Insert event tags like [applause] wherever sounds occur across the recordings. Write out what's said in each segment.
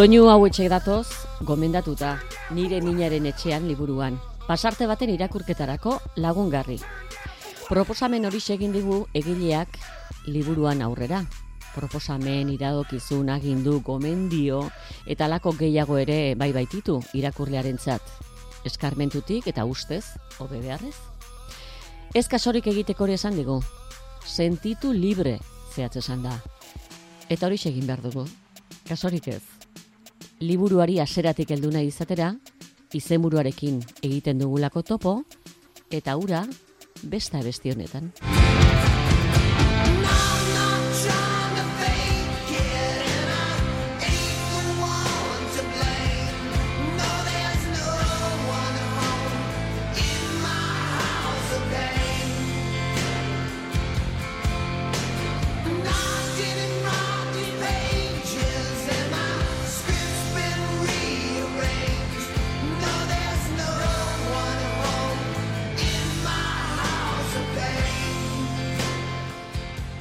Doinu hau etxe datoz, gomendatuta, nire minaren etxean liburuan. Pasarte baten irakurketarako lagungarri. Proposamen hori egin digu egileak liburuan aurrera. Proposamen iradokizun agindu gomendio eta lako gehiago ere bai baititu irakurlearen zat. Eskarmentutik eta ustez, hobe beharrez. Ez kasorik egiteko hori esan digu. Sentitu libre zehatz esan da. Eta hori egin behar dugu. Kasorik ez. Liburuari aseratik heldu nahi izatera, izenburuarekin egiten dugulako topo, eta ura besta besti honetan.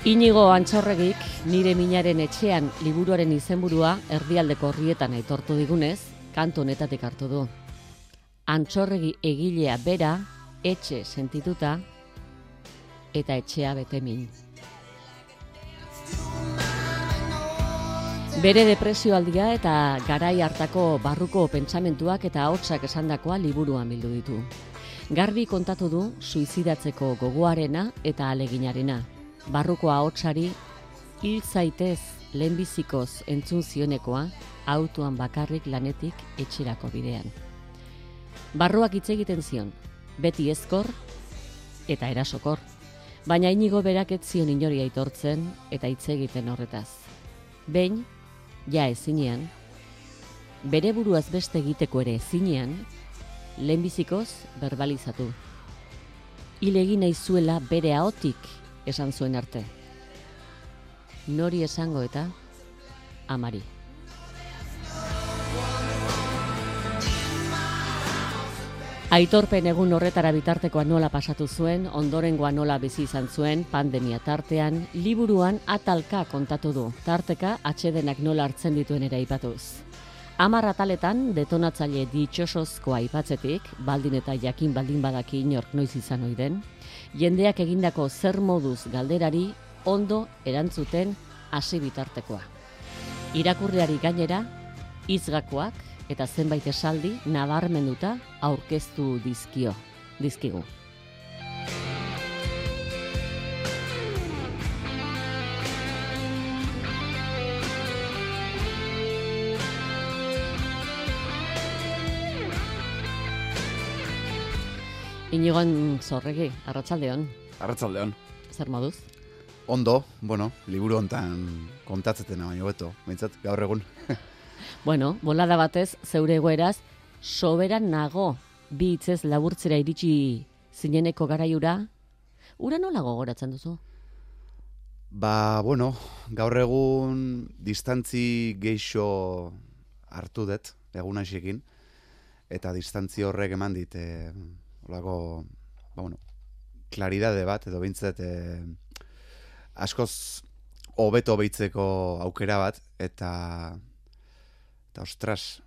Inigo Antxorregik nire minaren etxean liburuaren izenburua erdialdeko horrietan aitortu digunez, kanto honetatik hartu du. Antxorregi egilea bera, etxe sentituta, eta etxea bete min. Bere depresioaldia eta garai hartako barruko pentsamentuak eta hotsak esandakoa liburuan bildu ditu. Garbi kontatu du suizidatzeko gogoarena eta aleginarena barruko ahotsari hil zaitez lehenbizikoz entzun zionekoa autoan bakarrik lanetik etxerako bidean. Barruak hitz egiten zion, beti ezkor eta erasokor, baina inigo berak ez zion inori aitortzen eta hitz egiten horretaz. Behin, ja ezinean, bere buruaz beste egiteko ere ezinean, lehenbizikoz berbalizatu. Ilegin nahi zuela bere ahotik esan zuen arte. Nori esango eta amari. Aitorpen egun horretara bitartekoa nola pasatu zuen, ondorengoa nola bizi izan zuen, pandemia tartean, liburuan atalka kontatu du, tarteka atxedenak nola hartzen dituen ere ipatuz. Amar ataletan detonatzaile ditxosozkoa aipatzetik, baldin eta jakin baldin badaki inork noiz izan oiden, jendeak egindako zer moduz galderari ondo erantzuten hasi bitartekoa. Irakurriari gainera, izgakoak eta zenbait esaldi nabarmenduta aurkeztu dizkio, dizkigu. Inigoan zorregi, arratsaldeon. Arratsaldeon. Zer moduz? Ondo, bueno, liburu hontan kontatzeten baino beto, meintzat gaur egun. [laughs] bueno, bolada batez zeure egoeraz soberan nago bi hitzez laburtzera iritsi zineneko garaiura. Ura nola gogoratzen duzu? Ba, bueno, gaur egun distantzi geixo hartu dut, egun hasiekin, eta distantzi horrek eman dit, eh, olako, ba, bueno, klaridade bat, edo bintzat, e, askoz hobeto behitzeko aukera bat, eta, eta ostras,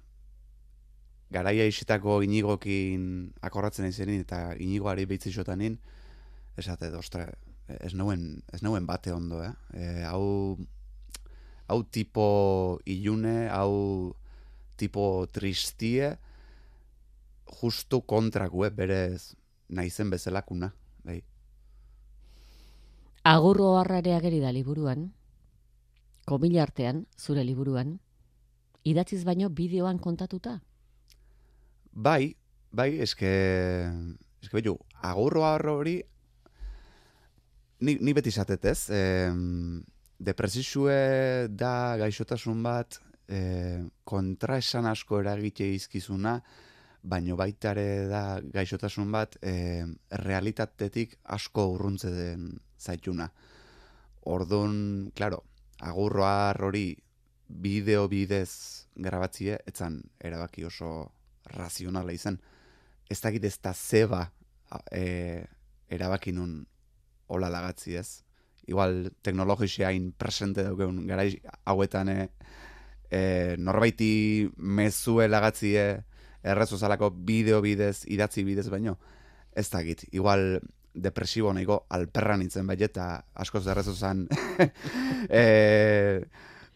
garaia isitako inigokin akorratzen izenin, eta inigoari behitzi xotanin, esate, ostra, ez nauen, ez nauen bate ondo, eh? E, hau, hau tipo ilune, hau tipo tristie, justu kontraku, eh, berez naizen bezalakuna, bai. Agurro harrarea geri da liburuan, komila artean, zure liburuan, idatziz baino bideoan kontatuta? Bai, bai, eske, eske behu, agurro hori, ni, ni beti zatet ez, e, depresizue da gaixotasun bat, e, kontra esan asko eragite izkizuna, baino baita ere da gaixotasun bat e, realitatetik asko urruntze den zaituna. Ordun, claro, agurroa hori bideo bidez grabatzie etzan erabaki oso razionala izan. Ez dakit ez da zeba e, erabaki nun hola lagatzi ez. Igual teknologisia hain presente daukeun gara hauetan e, e, norbaiti mezue lagatzie errezo zalako bideo bidez, idatzi bidez baino, ez dakit, igual depresibo nahiko alperra nintzen bai eta askoz errezo zan [laughs] e,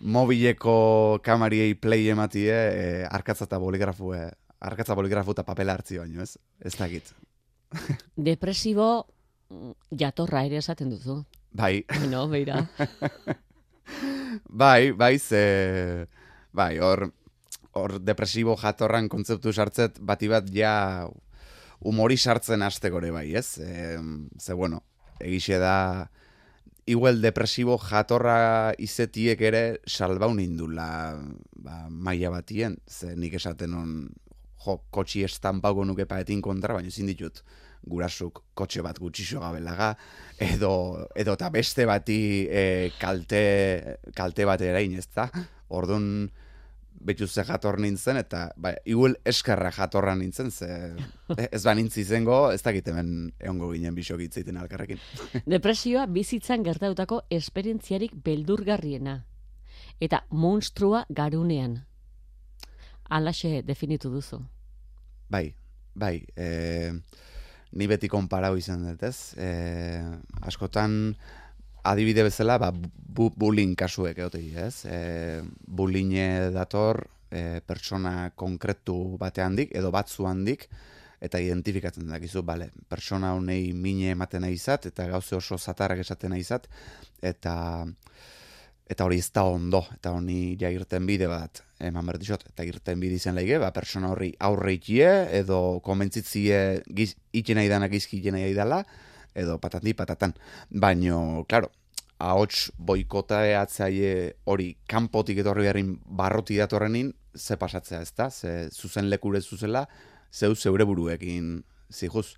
mobileko kamariei play ematie e, arkatza eta boligrafu e, arkatza boligrafu eta papela hartzi baino, ez? Ez dakit. [laughs] Depresibo mm, jatorra ere esaten duzu. Bai. No, beira. [laughs] bai, bai, ze... Bai, hor, hor depresibo jatorran kontzeptu sartzet, bati bat ja umori sartzen astekore bai, ez? E, ze, bueno, egixe da, igual depresibo jatorra izetiek ere salbaun indula ba, maia batien, ze nik esaten on jo, kotxi estampago nuke paetin kontra, baina ezin ditut gurasuk kotxe bat gutxixo gabelaga, edo, edo ta beste bati e, kalte, kalte bat erain, ez da? Orduan, betu ze jator nintzen, eta ba, igual eskarra jatorra nintzen, ze [laughs] ez ba nintzi zengo, ez dakit hemen egongo ginen bisok itzaiten alkarrekin. [laughs] Depresioa bizitzan gertautako esperientziarik beldurgarriena. Eta monstrua garunean. Alaxe definitu duzu. Bai, bai. E, ni beti konparau izan dut, ez? E, askotan, adibide bezala, ba, bu, bullying kasuek egote ez? E, bullying dator e, pertsona konkretu bate handik, edo batzu handik, eta identifikatzen dakizu, bale, persona honei mine ematen nahi izat, eta gauze oso zatarrak esaten nahi izat, eta eta hori ez da ondo, eta honi ja irten bide bat, eman berdizot, eta irten bide izan lehige, ba, persona horri aurre ikie, edo komentzitzie giz, itxena idanak izki itxena idala, edo patandi patatan. Baino, claro, ahots boikota eatzaile hori kanpotik etorri beharrin barroti datorrenin, ze pasatzea ez da, ze zuzen lekure zuzela, zeu zeure buruekin zihuz.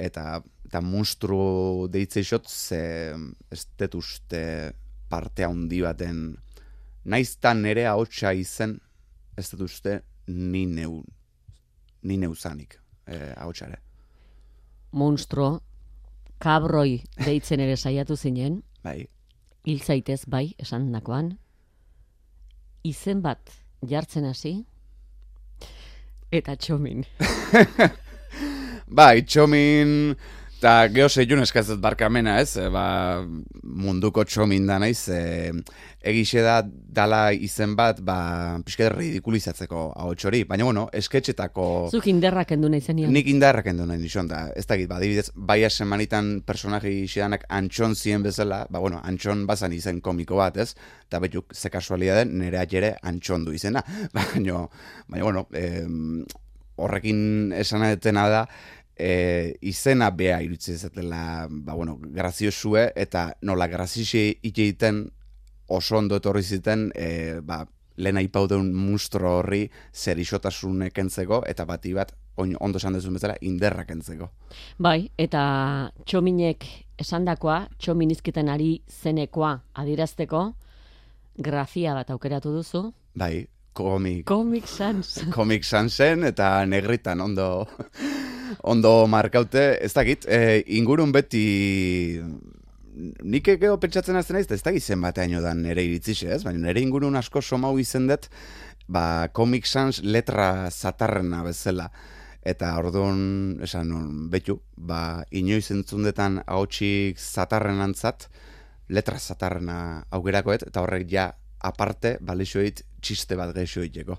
Eta, eta monstru deitze isot, ze ez detuzte handi baten, naiztan nere ahotsa izen, ez detuzte ni neu, ni neuzanik eh, ahotsare. Monstro, kabroi deitzen ere saiatu zinen. Bai. Hil zaitez bai, esan nakoan. Izen bat jartzen hasi. Eta txomin. [laughs] bai, txomin... Eta geho zeiun eskazet barkamena, ez? E, ba, munduko txomin da naiz, e, egixe da dala izen bat, ba, pixka ridikulizatzeko hau txori. Baina, bueno, esketxetako... Zuk inderrak endu nahi zenian. Nik indarrak endu nahi nizon, da, ez da, ba, dibidez, bai semanitan personaje xedanak antxon ziren bezala, ba, bueno, antxon bazan izen komiko bat, ez? Eta betuk, ze kasualia den, nire atxere antxon du izena. [laughs] Baina, baina, bueno, eh, horrekin esan da, e, izena bea irutzen zatela, ba, bueno, graziosue, eta nola graziosi iteiten oso ondo etorri ziten, e, ba, lehen aipauden mustro horri zer isotasun ekentzeko, eta bati bat, ondo esan dezun bezala, inderrak entzeko. Bai, eta txominek esandakoa, txominizkiten ari zenekoa adirazteko, grafia bat aukeratu duzu. Bai, komik. Komik sans. komik sansen, eta negritan ondo [laughs] ondo markaute, ez dakit, e, ingurun beti nik egeo pentsatzen azten naiz, ez dakit zen batean dan nire iritzise, ez? Baina nire ingurun asko somau izendet, ba, Comic Sans letra zatarrena bezala. Eta orduan, esan, betu, ba, inoiz entzundetan hautsi zatarren antzat, letra zatarrena augerakoet, eta horrek ja, aparte, balixoit, txiste bat geixoiteko.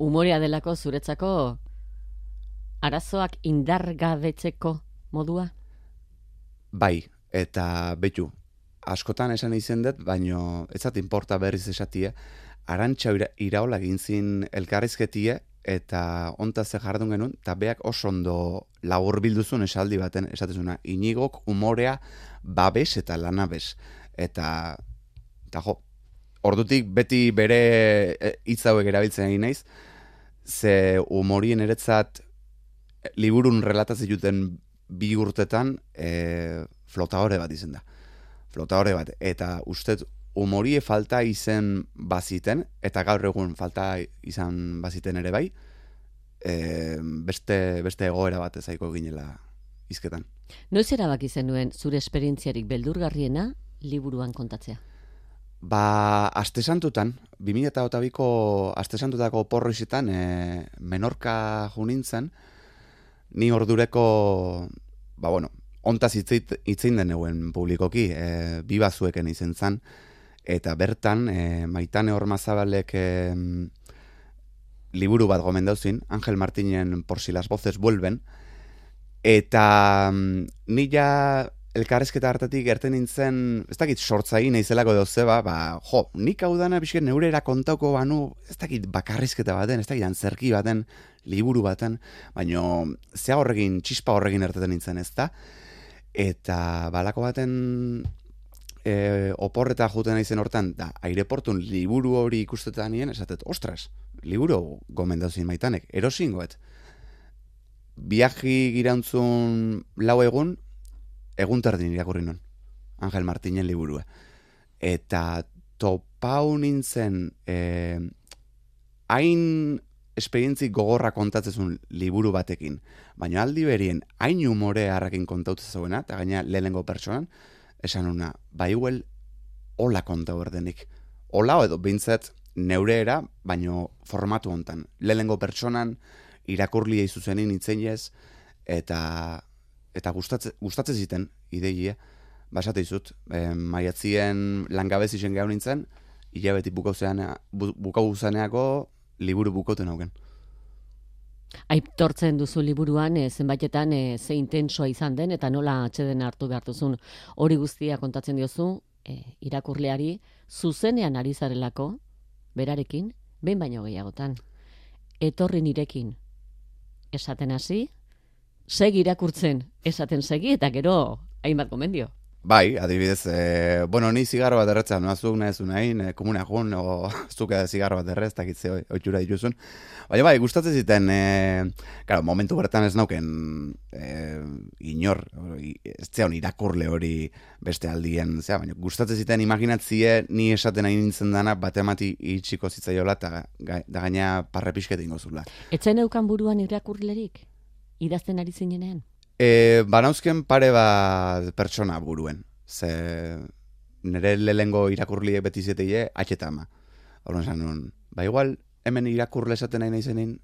Umoria delako zuretzako arazoak indargabetzeko modua? Bai, eta betu, askotan esan izen dut, baino ez zat inporta berriz esatie, arantxa iraola gintzin elkarrizketie, eta onta ze jardun genuen, eta beak oso ondo labur bilduzun esaldi baten, esatezuna, inigok umorea babes eta lanabes. Eta, eta jo, ordutik beti bere e, hitz hauek erabiltzen egin naiz, ze umorien eretzat liburun relatatzen juten bi urtetan e, flotahore bat izen da. Flotahore bat. Eta ustet umorie falta izen baziten, eta gaur egun falta izan baziten ere bai, e, beste, beste egoera bat ezaiko ginela izketan. Noiz erabak izen duen zure esperientziarik beldurgarriena liburuan kontatzea? Ba, aste santutan, 2008ko astesantutako porroizetan e, menorka junintzen, ni ordureko, ba bueno, ontaz itzein den publikoki, e, bi bazueken izen zan, eta bertan, e, maitane ormazabalek e, liburu bat gomendauzin, Angel Martinen por si las voces vuelven, eta nila elkarrezketa hartatik gerten nintzen, ez dakit sortzai naizelako edo zeba, ba, jo, nik hau dana bizken neurera kontauko banu, ez dakit bakarrizketa baten, ez dakit antzerki baten, liburu baten, baino zea horregin, txispa horregin erteten nintzen, ez da? Eta balako baten e, oporreta juten naizen hortan, da, aireportun liburu hori ikustetan nien, esatet, ostras, liburu gomendauzin maitanek, erosingoet. Biaji girantzun lau egun, egun tardin irakurri non, Angel Martinen liburua. Eta topau nintzen hain esperientzi gogorra kontatzezun liburu batekin, baina aldi berien hain umore harrakin kontautzen zuena, eta gaina lehenengo pertsonan, esan una, baiguel hola konta berdenik. Hola edo bintzet neureera, baino formatu hontan. Lehenengo pertsonan irakurlia izuzenin itzen eta eta gustatze, gustatze ziten ideia, basate izut, e, maiatzien langabez izen gehau nintzen, hilabeti bukau zaneako liburu bukoten hauken. Aitortzen duzu liburuan, e, zenbaitetan e, ze intensoa izan den, eta nola atxeden hartu behar duzun hori guztia kontatzen diozu, e, irakurleari, zuzenean ari zarelako, berarekin, behin baino gehiagotan. Etorri nirekin, esaten hasi, segi irakurtzen esaten segi eta gero hainbat gomendio. Bai, adibidez, e, bueno, ni zigarro bat erretzen, no azuk nahi nahi, e, komuna egun, o [laughs] zuke zigarro bat errez, takitze oitxura dituzun. Baina bai, gustatzen ziten, e, claro, momentu bertan ez nauken e, inor, ez zeon irakurle hori beste aldien, zera, baina gustatzen ziten imaginatzie ni esaten nahi nintzen dana batemati itxiko zitzaiola eta da gaina parre pixket ingozula. Etzen eukan buruan irakurlerik? Idazten ari zinenean? E, banauzken pare bat pertsona buruen. Ze nire lehengo irakurliek beti zeteie, atxeta ama. Horren zan ba igual, hemen irakurle esaten nahi nahi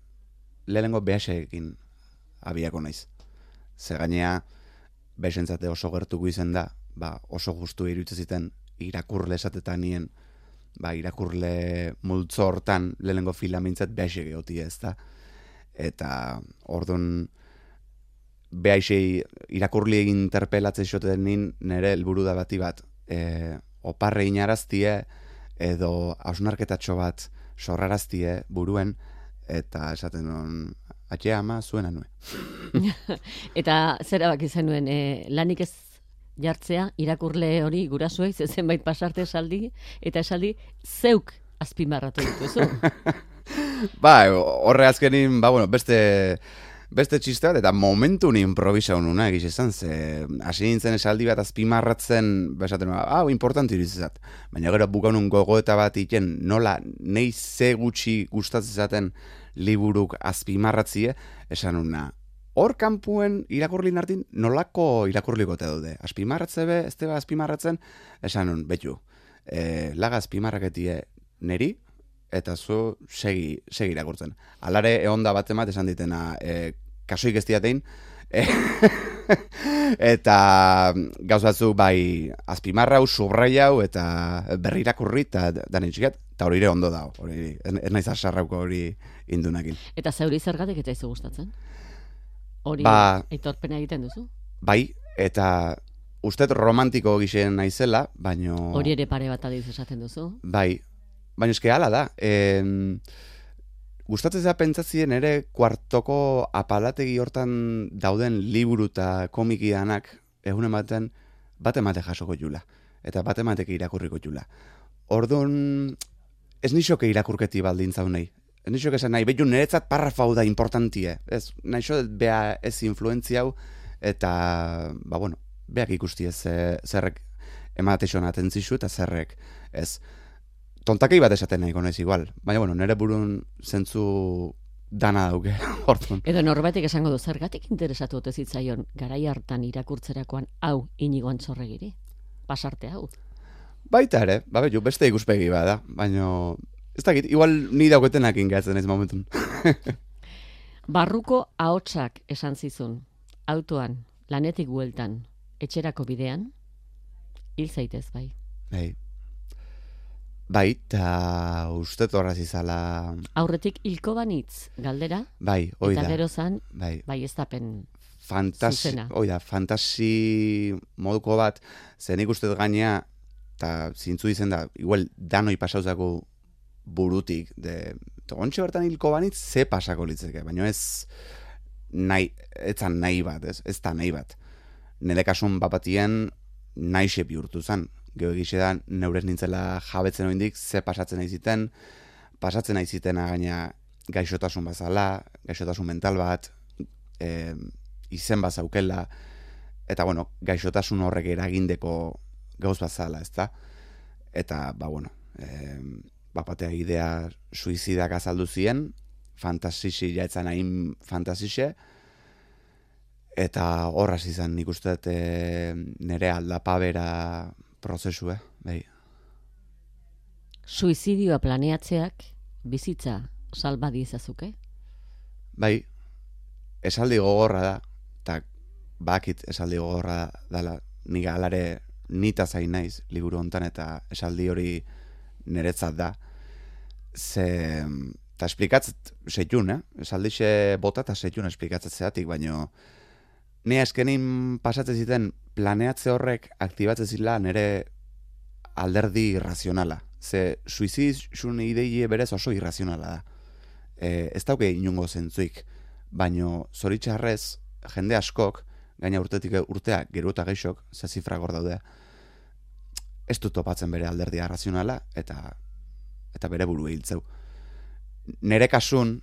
lehengo behaseekin abiako naiz. Ze gainea, behasentzate oso gertuko izen da, ba, oso justu iruditzen ziten irakurle esatetan nien, ba, irakurle multzo hortan lehengo filamintzat behasek egotia ez da. Eta, orduan, behaixei irakurli egin interpelatzen nire helburu da bati bat, e, oparre inaraztie, edo hausnarketatxo bat sorraraztie buruen, eta esaten non, atxea ama zuena nuen. [laughs] eta zera bak izan nuen, e, lanik ez jartzea, irakurle hori gurasuei, zenbait pasarte esaldi, eta esaldi zeuk azpimarratu dituzu. [laughs] ba, horre azkenin, ba, bueno, beste beste txiste bat, eta momentu ni improvisa honuna egiz esan, ze hasi nintzen esaldi bat azpimarratzen, besaten, hau, importanti irizizat. Baina gero bukanun gogoeta bat iten, nola, nei ze gutxi gustatzen liburuk azpimarratzie, esan una, hor kanpuen irakurli nartin, nolako irakurliko te daude. Azpimarratze be, ez teba azpimarratzen, esan un, betu, e, laga azpimarraketie neri, eta zu segi, segi irakurtzen. Alare, egon da bat emat esan ditena, e, kasoik ez diatein, [laughs] eta gauz batzu bai azpimarra hau, subrai hau, eta berri irakurri, eta dan itxiket, eta hori ere ondo da, hori, ez naiz asarrauko hori indunakin. Eta zeuri zergatik eta izu gustatzen? Hori ba, aitorpena egiten duzu? Bai, eta ustet romantiko gixen naizela, baino... Hori ere pare bat adiz esaten duzu? Bai, baina eske hala da. E, gustatzen da pentsatzien ere kuartoko apalategi hortan dauden liburu eta komikianak egun ematen bat emate jasoko jula. Eta bat ematek irakurriko jula. Orduan, ez nixoke irakurketi baldin zaunei. Ez nixoke esan nahi, behiun niretzat parrafau da importantie. Ez, nahixo bea ez influentzia hau, eta, ba bueno, beak ikusti ez zerrek ematexon atentzixu eta zerrek ez tontakei bat esaten nahi gonez igual. Baina, bueno, nire burun zentzu dana dauke, [laughs] hortun. Edo norbaitek esango du, zergatik interesatu ote zitzaion garai hartan irakurtzerakoan hau inigoan txorregiri? Pasarte hau? Baita ere, babe, beste ikuspegi bada, baina ez dakit, igual ni dauketenak ingatzen ez momentun. [laughs] Barruko ahotsak esan zizun, autoan, lanetik bueltan, etxerako bidean, hil zaitez bai. Bai. Bai, eta uste torraz izala... Aurretik hilko banitz, galdera, Bai, hoi eta da. gero zan, Bai, bai ez dapen fantasi, Zuzena. hoi da, fantasi moduko bat, zen ikuste gainea, eta zintzu izen da, igual danoi pasauzako burutik, de, ontxe bertan hilko banitz, ze pasako litzeke, baina ez nahi, etzan nahi bat, ez, ez da nahi bat. Nire kasun bapatien nahi bihurtu zen. Gero egixe da, neurez nintzela jabetzen oindik, ze pasatzen nahi ziten, pasatzen nahi zitena gaina gaixotasun bazala, gaixotasun mental bat, e, izen bazaukela, eta bueno, gaixotasun horrek eragindeko gauz bazala, ez da? Eta, ba, bueno, e, bapatea idea suizidak azaldu zien, fantasisi jaetzan hain fantasixe, eta horraz izan nik uste e, nire aldapabera prozesue, bai. suizidioa planeatzeak bizitza salba diezazuke? Bai, esaldi gogorra da, eta bakit esaldi gogorra dala, nik alare nita zain naiz liburu hontan eta esaldi hori niretzat da. Ze, eta esplikatzet setjun, eh? Esaldixe bota eta setjun esplikatzet zeatik, baino ni eskenin pasatzen ziten planeatze horrek aktibatzen zila nire alderdi irrazionala. Ze suizidun idei berez oso irrazionala da. E, ez dauke inungo zentzuik, baino zoritxarrez jende askok, gaina urtetik urtea gero eta geixok, ze zifra daude, ez du topatzen bere alderdi arrazionala eta eta bere buru hiltzeu. Nere kasun,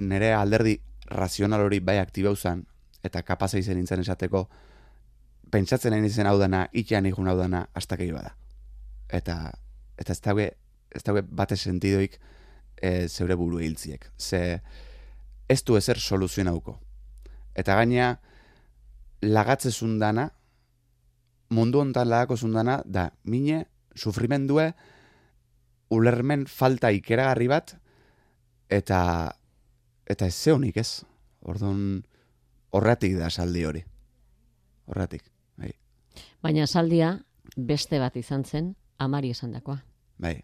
nere alderdi razional hori bai aktibau zen, eta kapaza izen nintzen esateko, pentsatzen nahi izen hau dana, itxean ikun hau dana, hasta bada. Eta, eta ez daue, ez daue bate sentidoik e, zeure buru hiltziek. Ze ez du ezer soluzioen hauko. Eta gaina, lagatzezun dana, mundu hontan lagako zundana, da, mine, sufrimendue, ulermen falta ikeragarri bat, eta eta ez zeunik ez. Orduan, horratik da saldi hori. Horratik, bai. Baina saldia beste bat izan zen, amari esandakoa. Bai.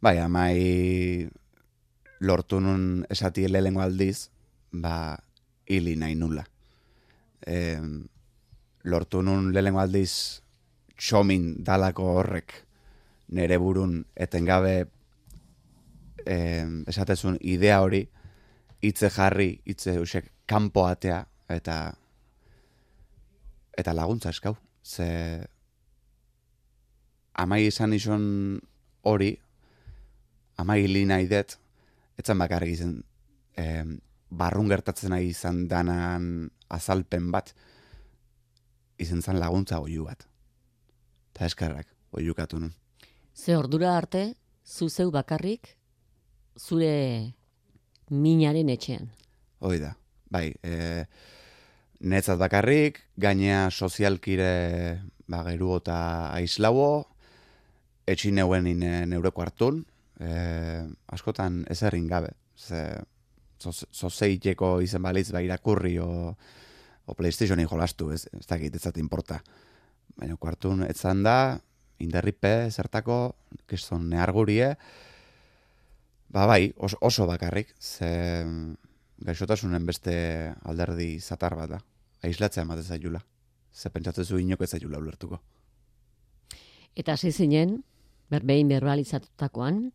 Bai, amai lortu nun esati lehengo aldiz, ba, hili nahi nula. E, lortu nun lehengo aldiz txomin dalako horrek nere burun etengabe e, esatezun idea hori hitze jarri, hitze usek kanpo atea eta eta laguntza eskau. Ze amai izan izan hori, amai hili nahi dut, etzan bakarrik izan eh, barrun gertatzen nahi izan danan azalpen bat, izan zan laguntza oiu bat. Eta eskarrak, oiukatu nun. Ze ordura arte, zu zeu bakarrik, zure minaren etxean. Hoi da, bai, e, netzat bakarrik, gainea sozialkire ba, geru eta aizlauo, etxin neuen ine neureko hartun, e, askotan ezerrin gabe. Ze, zozeiteko izen balitz ba, irakurri o, o Playstationi jolastu, ez, ez dakit, ez importa. Baina kuartun etzan da, inderripe, zertako, kiston neargurie, ba bai, oso, oso bakarrik, ze gaixotasunen beste alderdi zatar bat da. Aislatzea emate zailula. Ze pentsatzen zu inok ez zailula ulertuko. Eta hasi zinen, berbein berbalizatutakoan,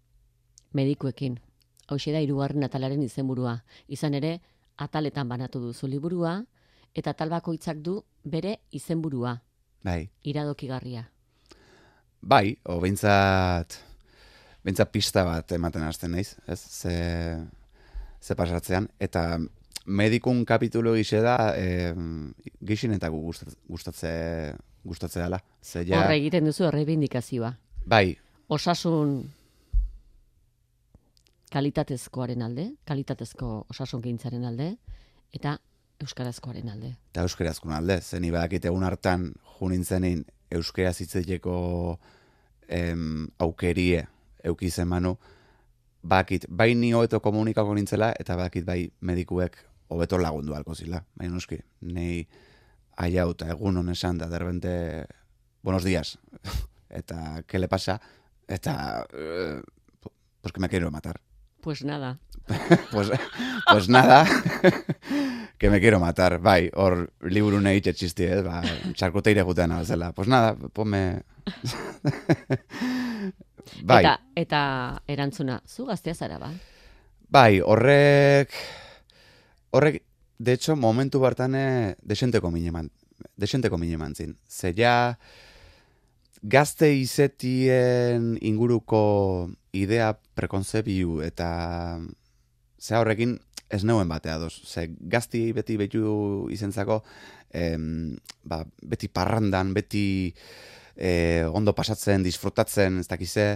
medikuekin. Hau da hirugarren atalaren izenburua. Izan ere, ataletan banatu duzu liburua, eta atal bakoitzak du bere izenburua, Bai, iradokigarria. bai, o behintzat, behintzat pista bat ematen hasten naiz, ez? Ze, ze pasatzean, eta medikun kapitulu gise da, e, gixinetako gustatze, gustatze, gustatze dela. Ze ja, Horre egiten duzu errebindikazioa. bai, Osasun kalitatezkoaren alde, kalitatezko osasun gintzaren alde, eta euskarazkoaren alde. eta euskarazkun alde, zeni badakite egun hartan junintzenin euskaraz hitzeteko em, aukerie eukizen manu, bakit, bai ni hobeto komunikako nintzela, eta bakit bai medikuek hobeto lagundu alko zila. Baina noski, nei aiauta egun honesan da, derbente, buenos días, [laughs] eta, ¿qué le pasa? Eta, eh, pues que me quiero matar. Pues nada. [laughs] pues, pues nada, [laughs] que me quiero matar. Bai, hor liburu nahi txisti, eh? ba, txarkoteire gutean abazela. Pues nada, ponme... bai. Eta, eta erantzuna, zu gaztea zara, ba? Bai, horrek... Horrek, de hecho, momentu bartane desenteko mineman, desenteko mineman zin. Ze ja, gazte izetien inguruko idea prekonzebiu eta ze horrekin ez neuen batea doz. Ze gazti beti betu izentzako em, ba, beti parrandan, beti e, ondo pasatzen, disfrutatzen, ez dakize,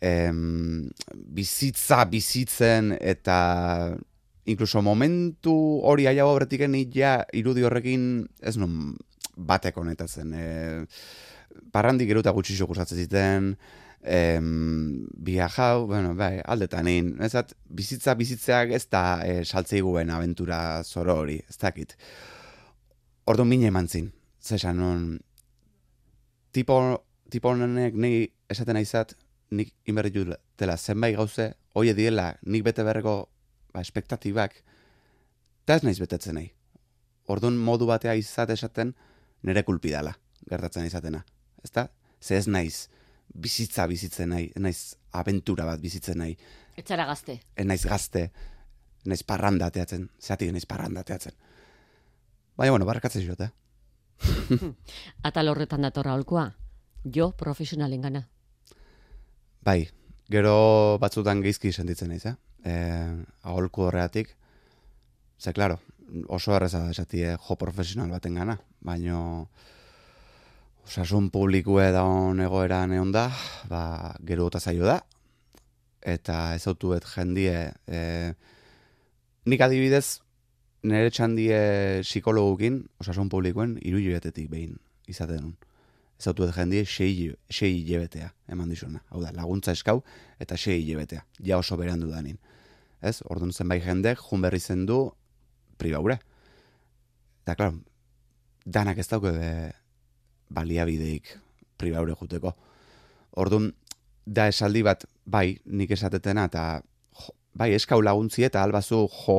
em, bizitza, bizitzen eta inkluso momentu hori aiago horretik ja irudi horrekin ez nun batek honetatzen. E, parrandik geruta gutxi gustatzen ziten, em, viajau, bueno, bai, aldetan ezat, bizitza bizitzeak ez da e, saltzeiguen aventura zoro hori, ez dakit. Ordu mine eman zin, zesan, non, tipo, tipo honenek nahi esaten aizat, nik inberri dela zenbait gauze, hoi diela, nik bete berreko ba, espektatibak, eta ez naiz betetzen nahi. Orduan modu batea izate esaten, nire kulpidala, gertatzen izatena. Ez da? Ze ez naiz, bizitza bizitzen nahi, naiz aventura bat bizitzen nahi. Etxara gazte. Ez naiz gazte, naiz parranda teatzen, zeatik naiz parranda teatzen. Baina, bueno, barrakatzen jote. [laughs] Atal horretan datorra holkoa, jo profesionalen gana. Bai, gero batzutan geizki sentitzen naiz, eh? E, aholku horreatik, ze, klaro, oso erreza da esatie jo profesional baten gana, baino osasun publikue da on egoeran egon da, ba, gero eta zaio da, eta ez autuet jendie, e, nik adibidez, nire txandie psikologukin, osasun publikoen, iru jibetetik behin izaten duen. Ez autuet jendie, sei, sei jibetea, eman dizuna. Hau da, laguntza eskau, eta sei jibetea, ja oso berandu danin. Ez, orduan zenbait jendek, jun berri zen du, pribaure. Eta, klar, danak ez dauke baliabideik pribaure juteko. Orduan, da esaldi bat, bai, nik esatetena, eta bai, eskau laguntzi eta albazu jo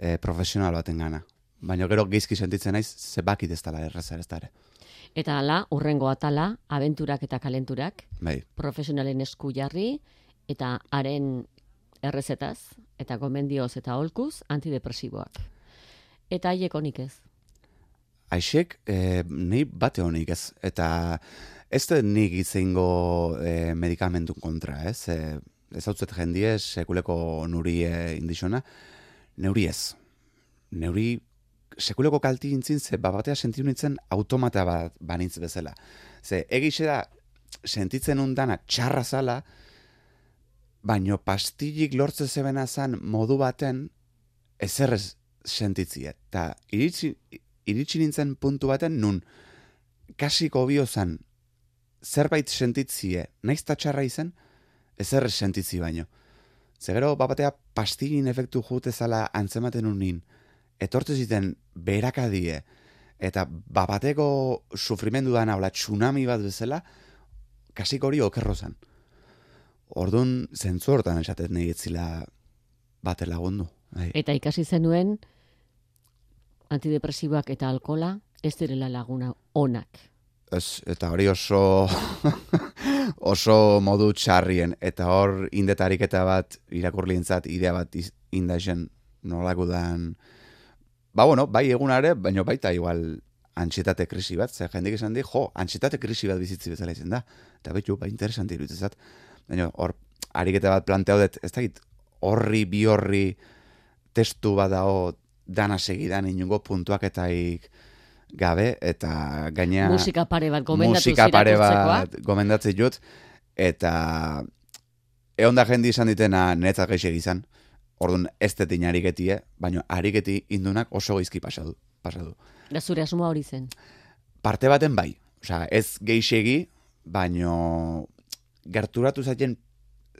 e, profesional baten gana. Baina gero geizki sentitzen naiz, zebakit ez dala errazer ez dara. Eta ala, urrengo atala, abenturak eta kalenturak, bai. profesionalen esku jarri, eta haren errezetaz, eta gomendioz eta holkuz, antidepresiboak. Eta haiek honik ez? Aixek, e, nahi bate honik ez. Eta ez da nik izango e, eh, medikamentu kontra, ez? E, ez hau zet jendie, sekuleko nuri e, indizona. Neuri ez. Neuri sekuleko kalti intzin, ze babatea sentiu nintzen automata bat banitz bezala. Ze egixe da, sentitzen undana txarra zala, baino pastillik lortze zebena zan modu baten ezerrez sentitzie. Eta iritsi, iritsi nintzen puntu baten nun kasiko biozan zerbait sentitzie naiz txarra izen, ezer sentitzi baino. Zegero, bapatea pastilin efektu jute zala antzematen unin, etortu ziten berakadie, eta bapateko sufrimendu dana, ola, tsunami bat bezala, kasik hori okerro zan. Orduan, zentzu hortan esatet nahi etzila bate lagundu. Bai. Eta ikasi zenuen, antidepresiboak eta alkola ez direla laguna onak. Ez, eta hori oso [laughs] oso modu txarrien eta hor indetarik eta bat irakurlientzat idea bat indaxen nolako dan ba bueno, bai egunare, baino baita igual antxetate krisi bat, zer jendik esan di, jo, antxetate krisi bat bizitzi bezala izan da. Eta betu, ba, interesanti irutzezat. Baina hor, ariketa bat planteau dut, ez da horri bi horri testu bat dao dana segidan inungo puntuak eta gabe, eta gaina... Musika pare bat gomendatu Musika pare bat gomendatzen jut, eta egon da jendi izan ditena netzak gaixek izan, orduan ez detin ariketie, baina ariketi indunak oso gaizki pasadu. pasadu. Da zure asmoa hori zen? Parte baten bai, osea, ez geixegi, baino gerturatu zaten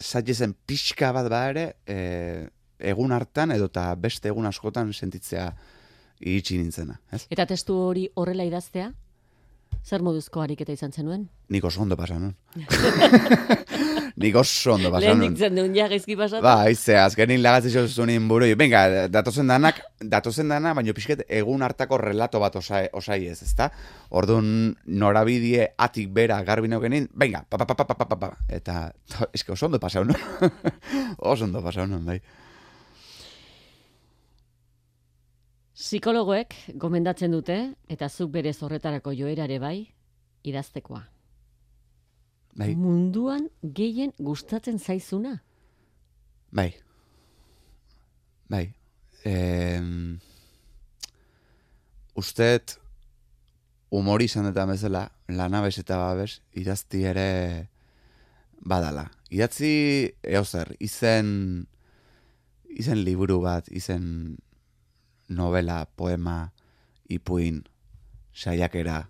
zen pixka bat ba ere, e, egun hartan edo eta beste egun askotan sentitzea iritsi nintzena. Ez? Eta testu hori horrela idaztea? Zer moduzko ariketa izan zenuen? Nik oso ondo pasa nun. [laughs] Nik oso ondo pasa nun. Lehen zen duen ja gezki pasatu? Ba, aize, azkenin lagatzen jo zunin buru. Venga, datozen danak, datozen dana, baina pixket egun hartako relato bat osai, osai ez, ezta? Orduan norabidie atik bera garbi neukenin, venga, pa, pa, pa, pa, pa, pa, pa. Eta, eske oso ondo pasa nun. [laughs] oso ondo pasa nun, bai. Psikologoek gomendatzen dute, eta zuk berez horretarako joerare bai, idaztekoa. Bai, Munduan gehien gustatzen zaizuna? bai. Bai. E, usteet, humori izan eta bezala, lanabes eta babes, idazti ere badala. Idatzi eozer, izen, izen liburu bat, izen novela, poema, ipuin, saiakera,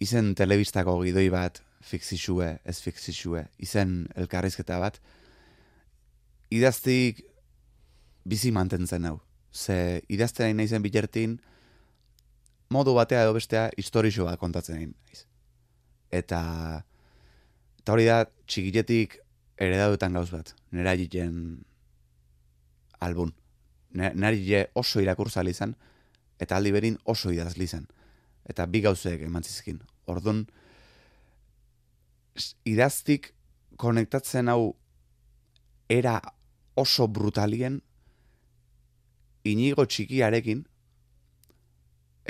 izen telebistako gidoi bat, fikzixue, ez fikzixue, izen elkarrizketa bat, idaztik bizi mantentzen hau. Ze idazten nahi naizen bilertin, modu batea edo bestea historixo bat kontatzen nahi naiz. Eta, eta hori da txikiletik eredadutan gauz bat, nera egiten albun. Nari je oso irakurzale izan, eta aldi berin oso idazli izan. Eta bi gauzek eman zizkin. Orduan, idaztik konektatzen hau era oso brutalien inigo txikiarekin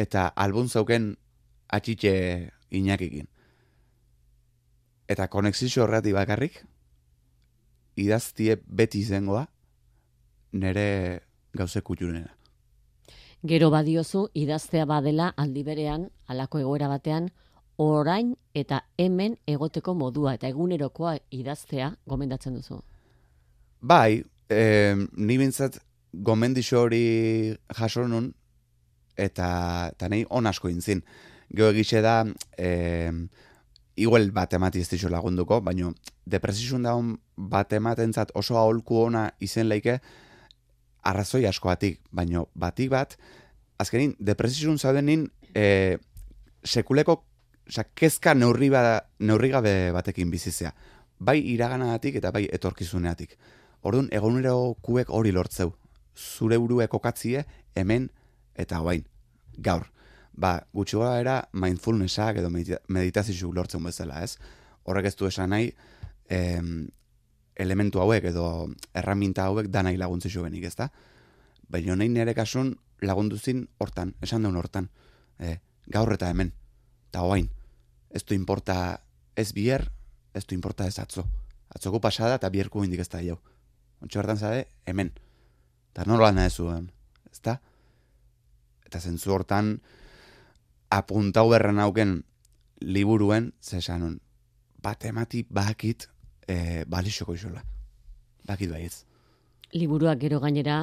eta albun zauken atxitxe inakikin. Eta konexizio horretik bakarrik, idaztie beti izango da, nere gauze kutxunena. Gero badiozu, idaztea badela aldi berean, alako egoera batean, orain eta hemen egoteko modua eta egunerokoa idaztea gomendatzen duzu. Bai, eh, ni bintzat gomendixo hori jaso nun, eta, eta nahi on asko intzin. Gero egixe da, eh, igual bat emati ez lagunduko, baino depresizun daun bat ematentzat oso aholku ona izen leike, arrazoi askoatik, baino batik bat, azkenin, depresizun zaudenin, eh, sekuleko, oza, kezka neurri, ba, neurri gabe batekin bizizea. Bai iraganagatik eta bai etorkizuneatik. Orduan, egunero kuek hori lortzeu. Zure burue kokatzie, hemen eta oain. Gaur. Ba, gutxi gora era mindfulnessak edo medita- meditazio lortzen bezala, ez? Horrek ez du esan nahi, em, elementu hauek edo erraminta hauek danai laguntzixu benik, ezta? Baina nahi nire kasun lagunduzin hortan, esan daun hortan. E, gaur eta hemen, eta oain. Ez du importa ez bier, ez du importa ez atzo. Atzoko pasada eta bierku indik ez da jau. Ontsi bertan zade, hemen. Eta nola nahi zuen, ezta? Eta zentzu hortan, apuntau berren auken liburuen, ze esanon, bat emati bakit e, balixoko isola. Bakit baietz. Liburuak gero gainera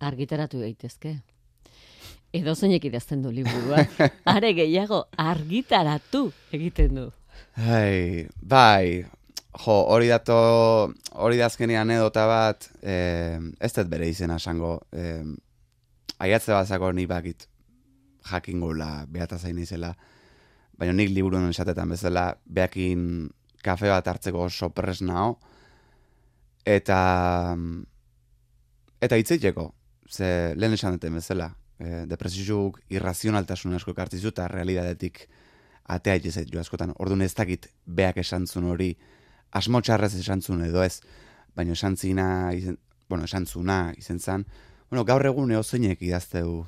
argitaratu daitezke. Edo zeinek idazten du liburuak. [laughs] Are gehiago argitaratu egiten du. Bai, bai, jo, hori dato, hori da azkenean anedota bat, eh, ez dut bere izena esango, eh, aiatze bazako ni bakit jakin gula behata zain izela, baina nik liburuen esatetan bezala, behakin kafe bat hartzeko oso pres nao, eta eta hitzeiteko, ze lehen esan duten bezala, e, depresizuk irrazionaltasun asko ekartzizu eta realidadetik atea jezet jo askotan. Orduan ez dakit beak esan zuen hori asmo txarrez esan zuen edo ez, baina esan zina, izen, bueno, esan zuna izen zan, bueno, gaur egun eozeinek idazteu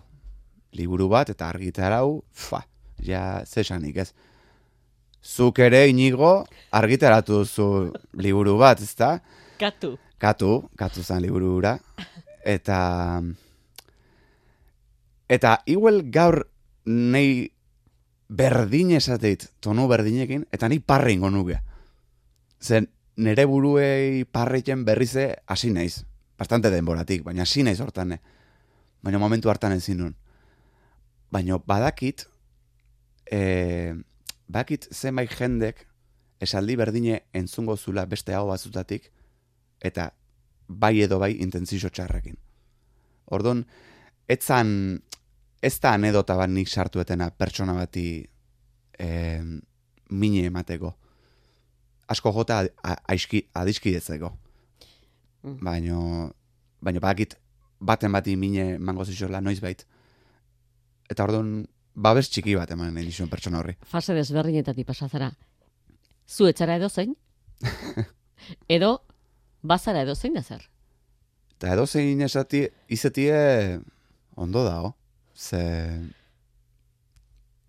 liburu bat eta argitarau, fa, ja, ze esanik ez. Zuk ere inigo argitaratu duzu liburu bat, ezta? Katu. Katu, katu zan liburura. Eta... Eta igual gaur nei berdin esateit, tonu berdinekin, eta ni parre ingo nuke. Zen, nere buruei parreiten berrize hasi naiz. Bastante denboratik, baina hasi naiz hortan. eh. Baina momentu hartan ezin nun. Baina badakit, e, badakit zenbait jendek esaldi berdine entzungo zula beste hau bazutatik, eta bai edo bai intentzio txarrekin. Ordon, etzan, ez da anedota bat nik sartu etena pertsona bati e, mine emateko. Asko jota aizki, adiskidetzeko. Mm. Baina, baina bakit baten bati mine mango zizorla noiz bait. Eta ordon, babes txiki bat eman edizun pertsona horri. Fase desberdinetatik pasazara. Zu etxara edo zein? [laughs] edo, bazara edo zein da zer? Eta edo zein esati, izetie ondo dago. Ze...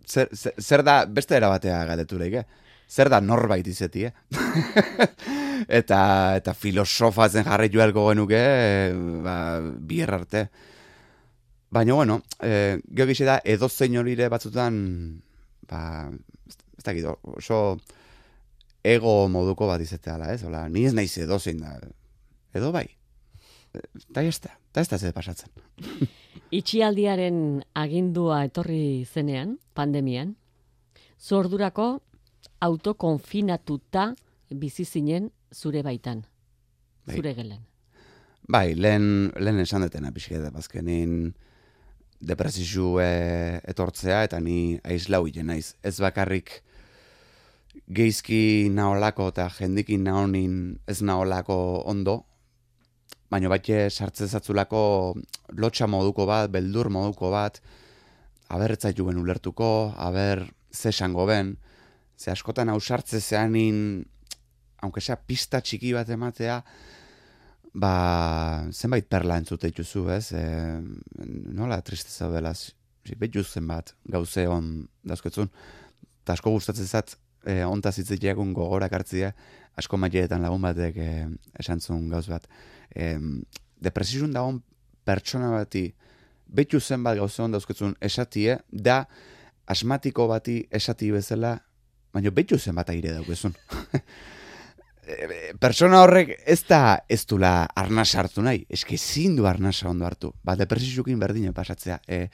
Zer, zer, da, beste erabatea gadetureik, eh? Zer da norbait izetie? [laughs] eta, eta filosofazen jarri joelko genuke, ba, bier arte. Baina, bueno, e, geho da, edo zein horire batzutan, ba, ez da oso ego moduko bat izeteala, ez? Ola, ni ez naiz edo zein da, edo bai. Eta ez da, eta ez da ze pasatzen. [laughs] Itxialdiaren agindua etorri zenean, pandemian, zordurako autokonfinatuta bizi zinen zure baitan, bai. zure gelen. Bai, lehen, lehen esan detena pixke da, bazkenin depresizu etortzea, eta ni aizlau naiz. Ez bakarrik geizki naolako eta jendikin naonin ez naolako ondo, baina batxe sartze zatzulako lotxa moduko bat, beldur moduko bat, aber juen ulertuko, aber zesango ben, ze askotan hau sartze zeanin, aunque sea pista txiki bat ematea, ba, zenbait perla entzute ituzu, ez? E, nola tristeza dela, betu zenbat gauze on dauzketzun, eta asko gustatzen zat, e, ontaz hitzeteakun gogorak hartzia, asko maileetan lagun batek e, esantzun gauz bat em, depresizun dagoen pertsona bati betu zenbat gauze hon dauzketzun esatie, da asmatiko bati esati bezala, baina betu zenbat aire daukezun. [laughs] Pertsona horrek ez da ez dula arnaz hartu nahi, eske zin du arnaza ondo hartu. Ba, depresizukin berdine pasatzea. E,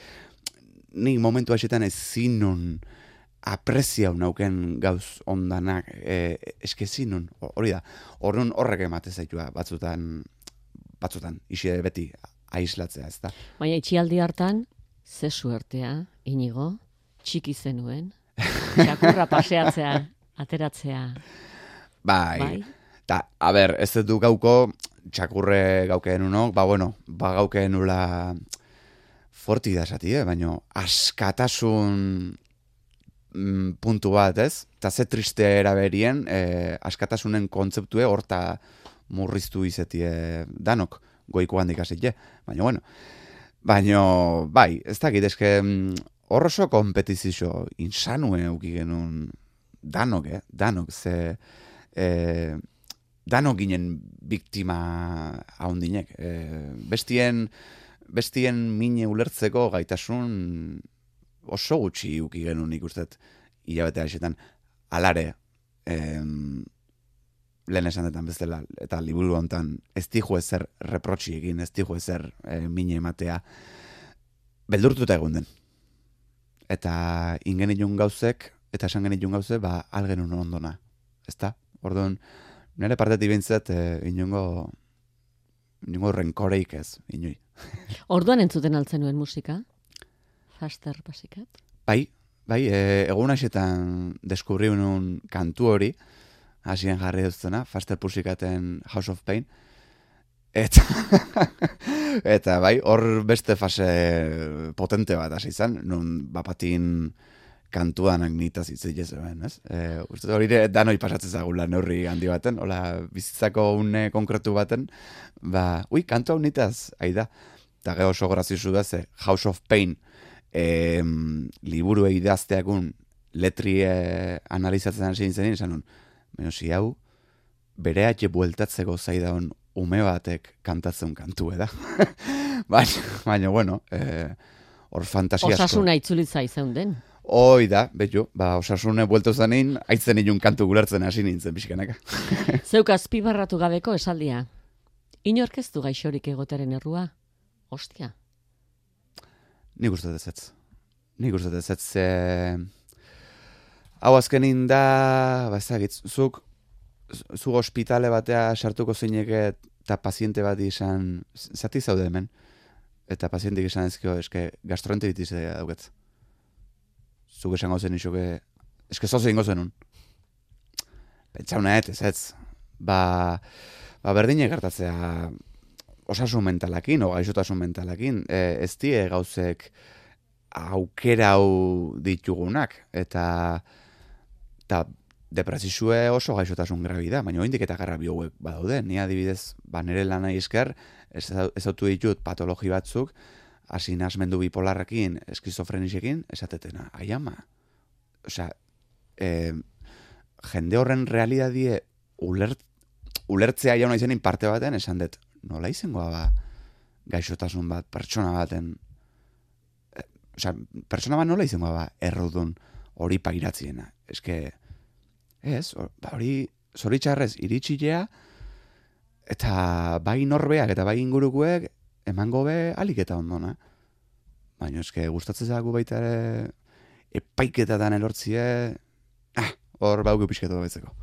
nik momentu hasetan ez zinun aprezia nauken gauz ondanak, e, eske zinun, hori da, horren horrek ematez zaitua batzutan batzutan, isi beti aislatzea, ez da. Baina itxialdi hartan, ze suertea, inigo, txiki zenuen, [laughs] txakurra paseatzea, ateratzea. Bai, bai? Ta, a ber, ez du gauko, txakurre gaukeen unok, ba bueno, ba gaukeen ula forti da esati, eh? baina askatasun mm, puntu bat, ez? Ta ze triste eraberien, eh, askatasunen kontzeptue horta murriztu izetie danok goiko handik hasite, baina bueno. Baina, bai, ez da eske mm, hor oso kompetizio insanue uki genuen danok, eh? danok, ze e, danok ginen biktima haundinek. E, bestien, bestien mine ulertzeko gaitasun oso gutxi uki genuen ikustet hilabete hasetan. Alare, em, lehen esan detan bezala, eta liburu hontan ez dihu ezer reprotxi egin, ez dihu ezer e, mine ematea, beldurtuta egun den. Eta ingen gauzek, eta esan genitun gauze, ba, algen uno ondona. Ez da? Orduan, nire partetik bintzat, e, inungo, inungo renkoreik ez, inui. [laughs] Orduan entzuten altzen nuen musika? Faster pasikat? Bai, bai, e, egun hasetan deskubri unun kantu hori, hasien jarri duztena, Faster Pussycaten House of Pain. Eta, [laughs] eta bai, hor beste fase potente bat hasi izan, nun bapatin kantuan agnitaz itzei ez ez? E, uste hori danoi pasatzen zagula neurri handi baten, hola bizitzako une konkretu baten, ba, ui, kantu hau nitaz, da. Eta geho oso grazizu da, ze House of Pain e, liburu egidazteakun letri analizatzen hasi zen, esan nun, Baina si hau, bere atxe bueltatzeko zaidaun ume batek kantatzen kantu, eda? [laughs] baina, baina, bueno, eh, hor fantasia asko. Osasuna itzulitza izan den. Hoi da, betu, ba, osasune bueltu zanin, aitzen inun kantu gulertzen hasi nintzen pixkanaka. [laughs] Zeuk azpibarratu gabeko esaldia. Inorkeztu gaixorik egotaren errua? Ostia. Nik uste dezetz. Nik uste dezetz. Hau azkenin da, ba, ezagit, zuk, zu ospitale batea sartuko zeineke eta paziente bat izan, zati zaude hemen, eta pazientik izan ezkio, eske gastroenteritis dauket. Zuk esango zen isoke, eske zoze ingo zenun. Pentsauna ez, ez, ba, ba berdine gertatzea osasun mentalakin, o gaixotasun mentalakin, e, ez die gauzek aukera hau ditugunak, eta eta depresizue oso gaixotasun grabi da, baina oindik eta garra hauek badaude, ni adibidez, ba nire lanai esker, ez, ez autu ditut patologi batzuk, hasi nasmendu bipolarrekin, eskizofrenisekin, esatetena, ai ama. Osea, e, jende horren realidadie ulert, ulertzea jauna izenin parte baten, esan dut, nola izangoa ba, gaixotasun bat, pertsona baten, e, osea, pertsona bat nola izangoa ba, errudun hori pairatziena. Eske, Ez, ba, hori zoritxarrez iritsilea eta bai norbeak eta bai ingurukuek emango be alik eta ondona. Baina eske gustatzen zagu baita ere epaiketatan elortzie, ah, hor bauke pixketu betzeko.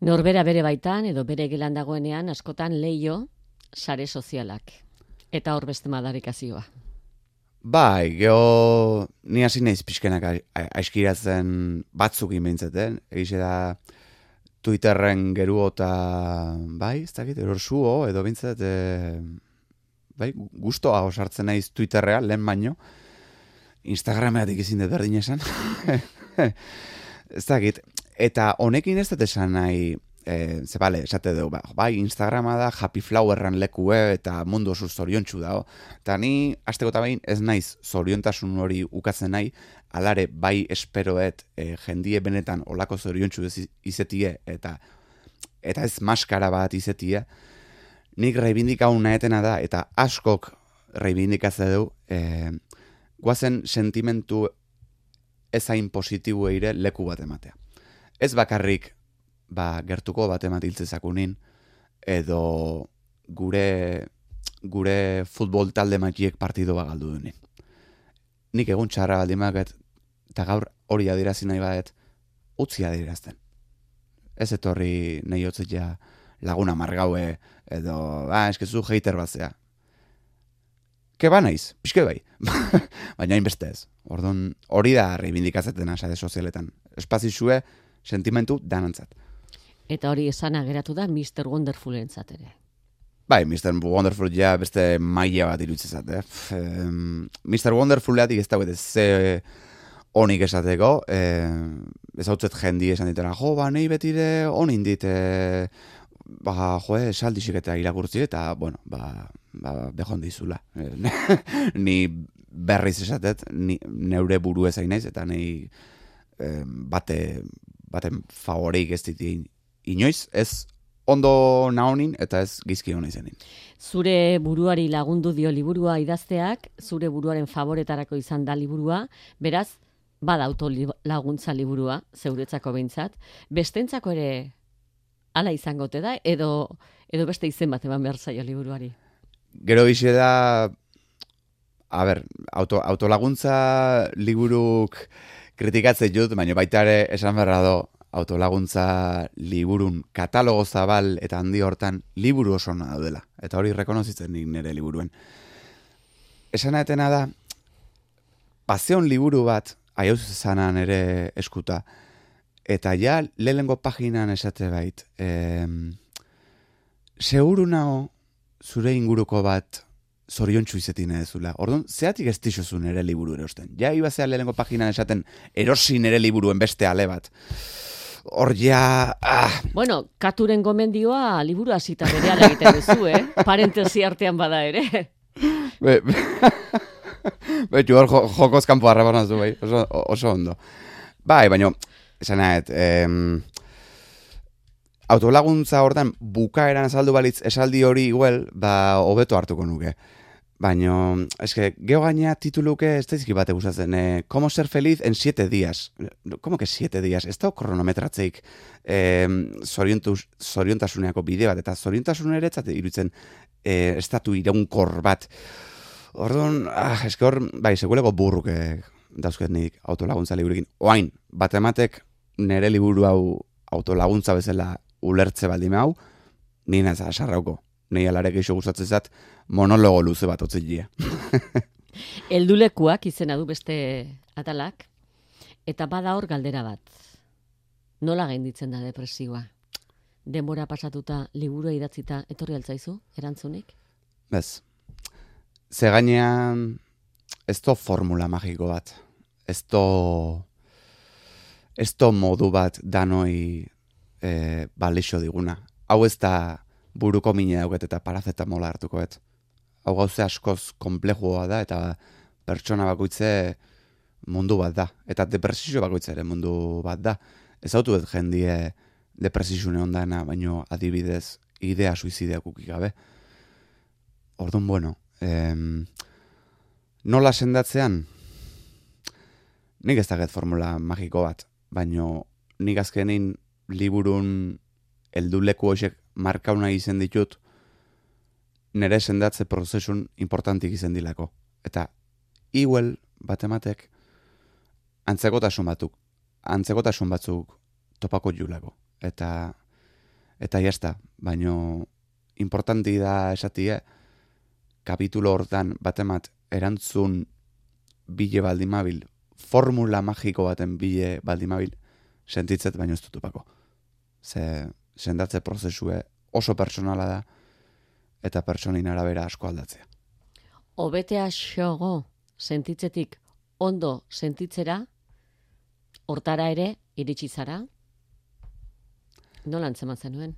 Norbera bere baitan edo bere gelan dagoenean askotan leio sare sozialak. Eta hor beste madarikazioa. Bai, geho ni hasi naiz pixkenak aiskiratzen batzuk inbentzaten. Egize da Twitterren geru eta bai, ez dakit, erorsuo edo bintzat e, bai, gustoa osartzen naiz Twitterrea, lehen baino. Instagrameatik izin dut berdin esan. [laughs] ez dakit, eta honekin ez dut esan nahi e, ze bale, esate dugu, ba, bai, Instagrama da Happy Flowerran lekue eta mundu oso zoriontsu da. Eta ni, azteko bain, ez naiz zoriontasun hori ukatzen nahi, alare bai esperoet e, jendie benetan olako zoriontsu izetie eta eta ez maskara bat izetie, nik reibindikau nahetena da, eta askok reibindikatzen du, e, guazen sentimentu ezain positibo eire leku bat ematea. Ez bakarrik ba, gertuko bat ematiltze zakunin, edo gure gure futbol talde matiek partido galdu duenin. Nik egun txarra baldi maket, eta gaur hori adirazi nahi badet, utzi adirazten. Ez etorri nahi ja laguna margaue, edo, ah, eskezu hater bat zea. Ke ba naiz, pixke bai. [laughs] Baina hainbeste ez. Orduan, hori da reivindikazeten asade sozialetan. Espazizue, sentimentu danantzat. Eta hori esana geratu da Mr. Wonderful entzat ere. Bai, Mr. Wonderful ja beste maila bat irutzezat, eh? Mr. Wonderful ez da ze onik esateko, eh, ez hau jendi esan ditera, jo, ba, nahi betire onin dit, eh, ba, jo, esaldixik eta irakurtzi, eta, bueno, ba, ba behon dizula. [laughs] ni berriz esatet, ni, neure buru ezain naiz, eta nahi eh, bate, baten favoreik ez ditin inoiz ez ondo naonin eta ez gizki hona izenin. Zure buruari lagundu dio liburua idazteak, zure buruaren favoretarako izan da liburua, beraz, bada laguntza liburua, zeuretzako behintzat, bestentzako ere ala izangote da, edo, edo beste izen bat eman behar zaio liburuari? Gero bize da, a ber, auto, autolaguntza liburuk kritikatzen jut, baina baita ere esan berra do, autolaguntza liburun katalogo zabal eta handi hortan liburu oso na dela. Eta hori rekonozitzen nik nire liburuen. Esan etena da, paseon liburu bat, aioz zanan ere eskuta, eta ja lehengo paginan esate bait, e, seguru nao zure inguruko bat zoriontsu izetin edezula. Orduan, zeatik ez tixozun ere liburu erosten. Ja, ibazea lehengo paginan esaten erosin ere liburuen beste ale bat hor ja... Ah. Bueno, katuren gomendioa liburu hasita bere egiten duzu, eh? Parentesi artean bada ere. Be, be, [laughs] be hor jokoz kanpo harrabanaz du, bai, oso, oso ondo. Bai, baina, esan nahet, em, autolaguntza hortan bukaeran azaldu balitz esaldi hori igual, ba, hobeto hartuko nuke. Baina, eske, geho gaina tituluke ez da izki bate gustatzen. Eh, Como ser feliz en siete días. Como que siete días? Ez da kronometratzeik eh, zoriontasuneako bide bat. Eta zoriontasun ere ez irutzen eh, estatu iraunkor bat. Orduan, ah, eske hor, bai, sekuleko burruke dauzket nik autolaguntza liburukin. Oain, bat ematek nere liburu hau autolaguntza bezala ulertze baldime hau, ni naz asarrauko. Nei alarek eixo gustatzen zat, monologo luze bat otzilia. [laughs] Eldulekuak izena du beste atalak, eta bada hor galdera bat. Nola gainditzen da depresioa? Denbora pasatuta, liburua idatzita, etorri altzaizu, erantzunik? Bez, ze gainean ez to formula magiko bat. Ez to, ez to modu bat danoi e, balixo diguna. Hau ez da buruko mine dauket eta parazetamola hartuko et. Hau gauze askoz komplejua da eta pertsona bakoitze mundu bat da. Eta depresio bakoitze ere mundu bat da. Ez hautu ez jendie depresisune ondana, baino adibidez idea suizideak gabe. Orduan, bueno, em, nola sendatzean, nik ez daget formula magiko bat, baino nik azkenin liburun elduleku hoxek markauna izen ditut, nire sendatze prozesun importantik izen dilako. Eta, iguel, bat antzekotasun batuk, antzekotasun batzuk topako julako. Eta, eta jazta, baino, importanti da esatie, kapitulo hortan bat emat, erantzun bile baldimabil, formula magiko baten bile baldimabil, sentitzet baino ez dutupako. Ze, sendatze prozesue oso personala da, eta personin arabera asko aldatzea. Obetea xogo sentitzetik ondo sentitzera, hortara ere iritsi zara, nola antzeman zenuen?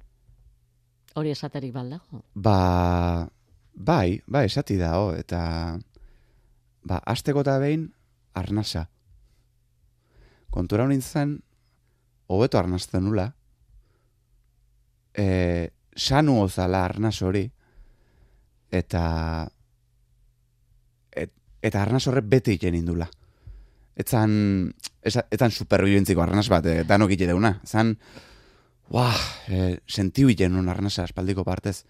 Hori esaterik baldago? Ba, bai, bai, esati da, oh, eta ba, azteko eta behin, arnasa. Kontura honin zen, hobeto arnazten nula, e, sanu ozala arnaz hori, eta et, eta arnaz horre bete iten indula. Etzan, etzan superbibentziko arnaz bat, e, danok ite deuna. Zan, uah, e, sentiu iten nun arnaza espaldiko partez.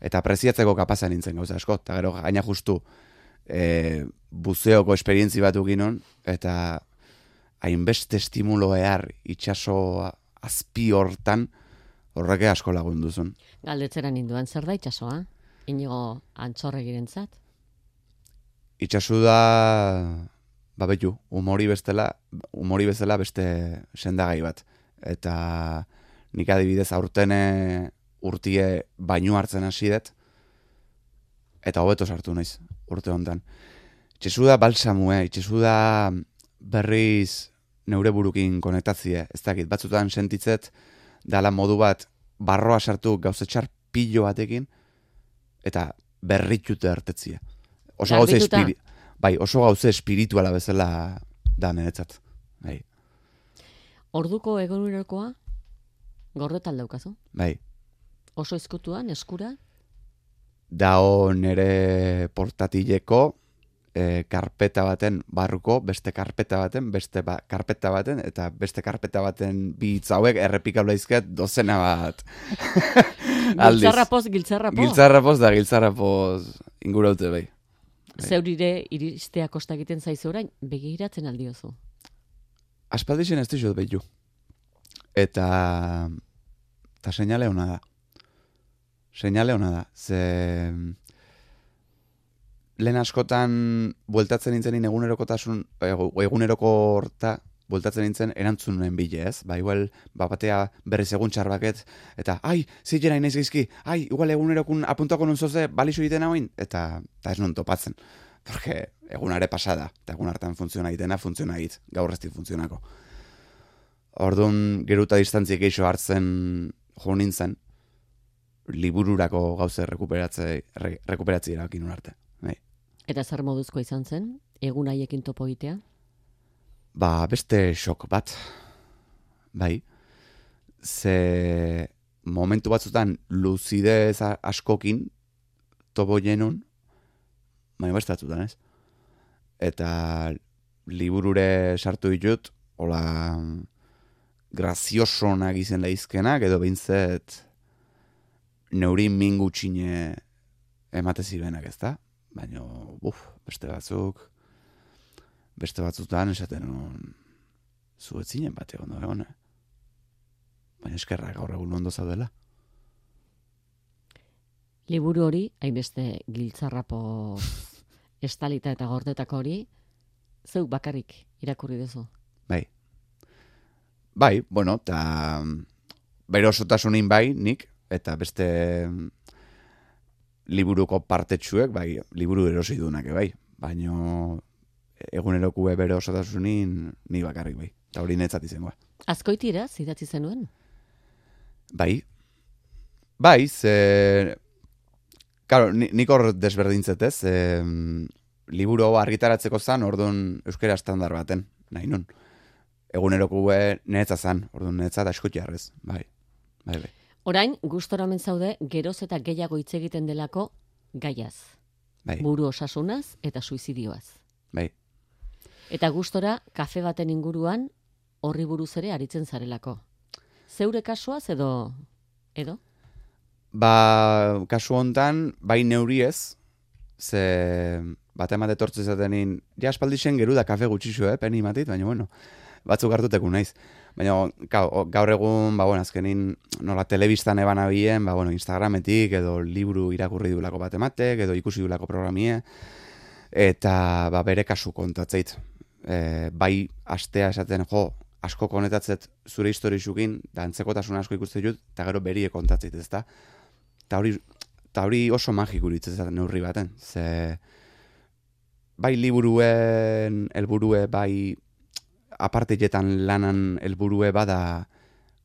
Eta preziatzeko kapazan nintzen gauza asko, eta gero gaina justu, e, buzeoko esperientzi bat uginon, eta hainbeste estimulo ehar itxaso azpi hortan, horrek asko lagun duzun. Galdetzera ninduan zer da itxasoa? Inigo antxorregiren zat? Itxasu da, ba betu, umori bestela, umori bestela beste sendagai bat. Eta nik adibidez aurtene urtie bainu hartzen hasi dut, eta hobeto sartu naiz urte hontan. Itxesu da balsamue, itxesu da berriz neure burukin konektatzie, ez dakit, batzutan sentitzet, dala modu bat barroa sartu gauzetxar pilo batekin, eta berritute hartetzie. Oso gauze espiri... Bai, oso gauze espirituala bezala da niretzat. Bai. Orduko egonurekoa gordetan daukazu? Bai. Oso izkutuan, eskura? Dao nere portatileko, e, karpeta baten barruko, beste karpeta baten, beste ba, karpeta baten, eta beste karpeta baten bi hauek errepikabla izket dozena bat. [laughs] giltzarrapoz, giltzarrapoz. Giltzarrapoz da giltzarrapoz inguraute bai. bai. Zeurire iristea kosta egiten zaizu orain, begiratzen aldiozu. Aspaldixen ez dizut behitu. Eta, eta seinale hona da. Seinale hona da. Ze, lehen askotan bueltatzen nintzen egunerokotasun eguneroko horta bueltatzen nintzen erantzunen bile, ez? Ba, igual, ba, batea berriz egun txarbaket, eta, ai, zitera inaiz gizki, ai, igual egunerokun apuntako nun zoze, balizu egiten hauin, eta, eta ez non topatzen. Porque egunare pasada, eta egun hartan funtziona egitena, funziona egit, gaur ez funtzionako. Orduan, geruta distantziek eixo hartzen jo nintzen, libururako gauze rekuperatze, re, rekuperatzi erakin arte. Eta zer moduzko izan zen, egun haiekin topo egitea? Ba, beste xok bat, bai. Ze momentu batzutan luzidez askokin topo jenun, baina bestatzutan ez. Eta liburure sartu ditut, hola graziosonak izen lehizkenak, edo bintzet neurin mingu txine emate zibenak ez da baina, buf, beste batzuk, beste batzutan esaten nun, zu ez zinen bate ondo egon, eh? baina eskerra gaur egun ondo zaudela. Liburu hori, hainbeste giltzarrapo [laughs] estalita eta gordetako hori, zeu bakarrik irakurri duzu. Bai. Bai, bueno, eta bere osotasunin bai, nik, eta beste liburuko partetsuek, bai, liburu erosi dunak, bai. Baina egunerokue bere osotasunin ni bakarrik, bai. Eta hori netzat izangoa. Azkoitira, zidatzi zenuen? Bai. Bai, ze... Karo, nik hor desberdintzet ez, e, liburu argitaratzeko zan, orduan euskera estandar baten, nahi nun. Eguneroko gue netza zan, orduan netza da eskut jarrez, bai. Bai, bai. Orain, gustora zaude, geroz eta gehiago hitz egiten delako gaiaz. Bai. Buru osasunaz eta suizidioaz. Bai. Eta gustora, kafe baten inguruan, horri buruz ere aritzen zarelako. Zeure kasuaz edo? Edo? Ba, kasu hontan, bai neuri ez, ze bat emate tortzu izatenin, ja espaldixen geru da kafe gutxixu, eh, peni matit, baina bueno, batzuk hartuteku naiz. Baina gaur egun, ba, bueno, azkenin, nola telebistan eban abien, ba, bueno, Instagrametik, edo liburu irakurri duelako bat ematek, edo ikusi duelako programie, eta ba, bere kasu kontatzeit. E, bai, astea esaten, jo, asko konetatzet zure historizukin, da antzekotasun asko ikusten dut, eta gero berie kontatzeit, ez da? eta hori, ta hori oso magiku ditzen neurri baten. Ze, bai liburuen helburue bai aparteietan lanan helburue bada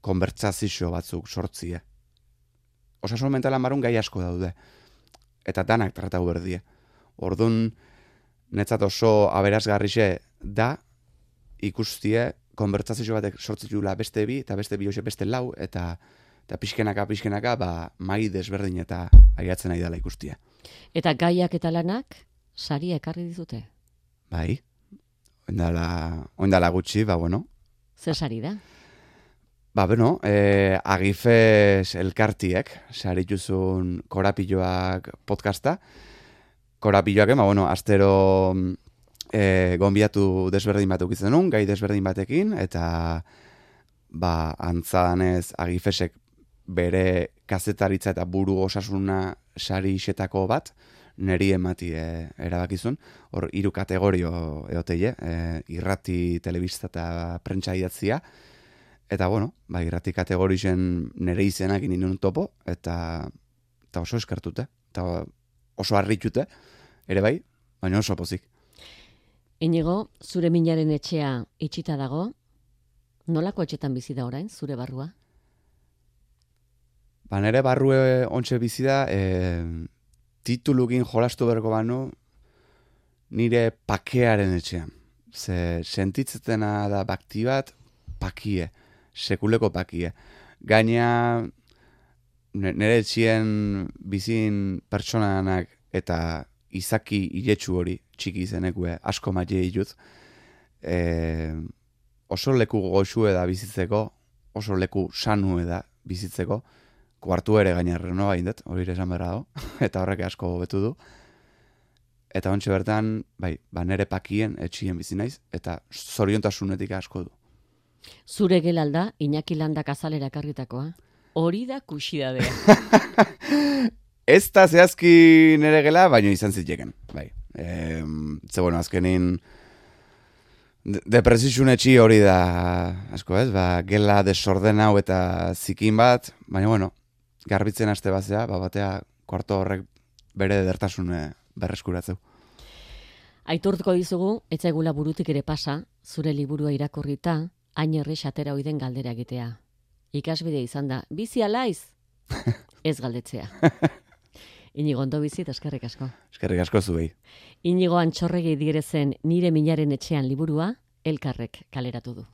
konbertsazio batzuk sortzie. Osasun mentalan barun gai asko daude. Eta danak tratatu berdie. Ordun netzat oso aberazgarrixe da ikustie konbertsazio batek sortzitula beste bi eta beste bi beste lau eta eta pixkenaka, pixkenaka, ba, mai desberdin eta aiatzen nahi dela ikustia. Eta gaiak eta lanak, saria ekarri dizute? Bai, oindala, oindala gutxi, ba, bueno. Zer sari da? Ba, bueno, e, agifes elkartiek, sari juzun korapilloak podcasta, korapilloak, ba, bueno, astero e, gombiatu desberdin batuk izan gai desberdin batekin, eta ba, antzadanez agifesek bere kazetaritza eta buru osasuna sari isetako bat, neri emati e, erabakizun, hor hiru kategorio eoteie, e, irrati, telebista eta prentsa idatzia, eta bueno, ba, irrati kategorisen nere izenak inin topo, eta, eta oso eskartute, eta oso harritute, ere bai, baina oso pozik. Inigo, zure minaren etxea itxita dago, nolako etxetan bizi da orain, zure barrua? Ba, nere barrue ontsa bizi da, e, titulukin jolastu berko banu, nire pakearen etxean. Ze sentitzetena da bakti bat, pakie, sekuleko pakie. Gaina, nire etxien bizin pertsonanak eta izaki iletsu hori, txiki izenekue, asko maile ditut, e, oso leku goxue da bizitzeko, oso leku sanu da bizitzeko, kuartu ere gainerre no indet, hori ere esan berra [laughs] eta horrek asko betu du. Eta ontsi bertan, bai, ba nere pakien etxien bizi naiz eta zoriontasunetik asko du. Zure gelalda Iñaki Landak azalera karritakoa. Hori da kuxidadea. [laughs] Ez da zehazki nere gela, baino izan zitzeken. Bai. E, ze bueno, azkenin depresizun etxi hori da, asko ez, ba, gela desorden hau eta zikin bat, baina bueno, garbitzen aste bazea, ba batea kuarto horrek bere dertasune berreskuratzeu. Aitortuko dizugu, etzaigula burutik ere pasa, zure liburua irakurrita, hain erre xatera oiden galdera egitea. Ikasbide izan da, bizi alaiz? [laughs] Ez galdetzea. Inigo ondo bizit, eskerrik asko. Eskerrik asko zuei. Inigo antxorregi direzen nire minaren etxean liburua, elkarrek kaleratu du.